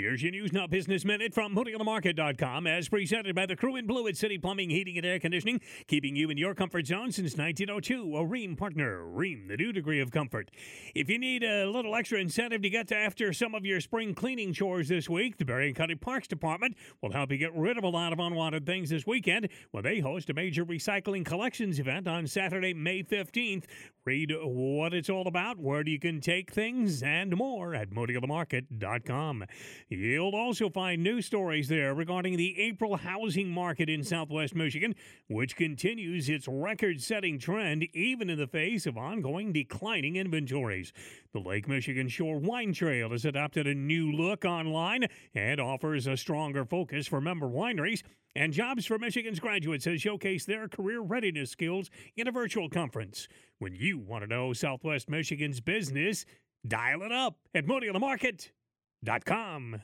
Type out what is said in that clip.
Here's your News Now Business Minute from MoodyOnTheMarket.com as presented by the crew in blue at City Plumbing, Heating, and Air Conditioning, keeping you in your comfort zone since 1902. A Rheem partner, Rheem, the new degree of comfort. If you need a little extra incentive to get to after some of your spring cleaning chores this week, the Berrien County Parks Department will help you get rid of a lot of unwanted things this weekend when they host a major recycling collections event on Saturday, May 15th. Read what it's all about, where you can take things, and more at MoodyOnTheMarket.com. You'll also find news stories there regarding the April housing market in southwest Michigan, which continues its record setting trend even in the face of ongoing declining inventories. The Lake Michigan Shore Wine Trail has adopted a new look online and offers a stronger focus for member wineries. And Jobs for Michigan's graduates has showcased their career readiness skills in a virtual conference. When you want to know Southwest Michigan's business, dial it up at MoodyOnTheMarket.com.